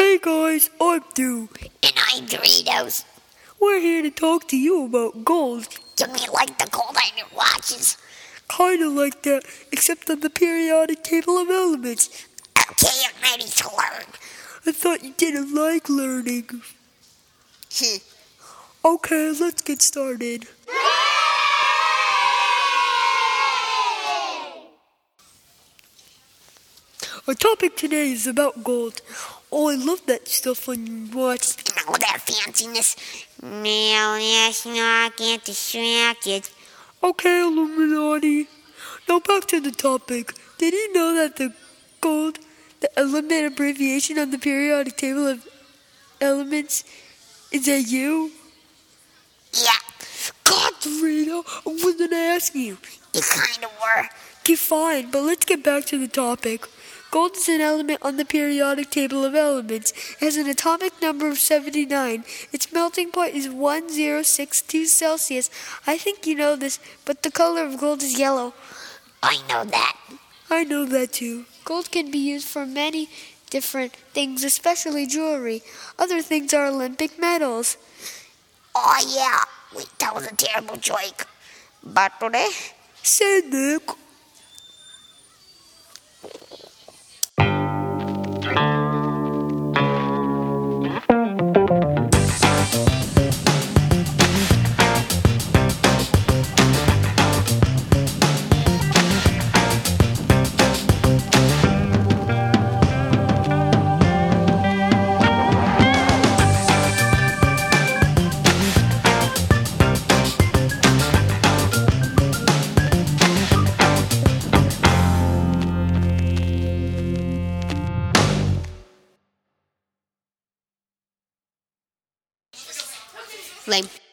guys, I'm Dew. And I'm Doritos. We're here to talk to you about gold. Do me like the gold on your watches? Kinda like that, except on the periodic table of elements. Okay, I'm ready to learn. I thought you didn't like learning. Hmm. Okay, let's get started. Our topic today is about gold. Oh, I love that stuff on your watch. All that fanciness. Now let's not get distracted. Okay, Illuminati. Now back to the topic. Did you know that the gold, the element abbreviation on the periodic table of elements, is a U? Yeah, God, Rita, I ask you? you kind of were. Okay, fine, but let's get back to the topic. Gold is an element on the periodic table of elements. It has an atomic number of 79. Its melting point is 1062 Celsius. I think you know this, but the color of gold is yellow. I know that. I know that too. Gold can be used for many different things, especially jewelry. Other things are Olympic medals. Oh, yeah. Wait, that was a terrible joke. But today, Say Nick. lame.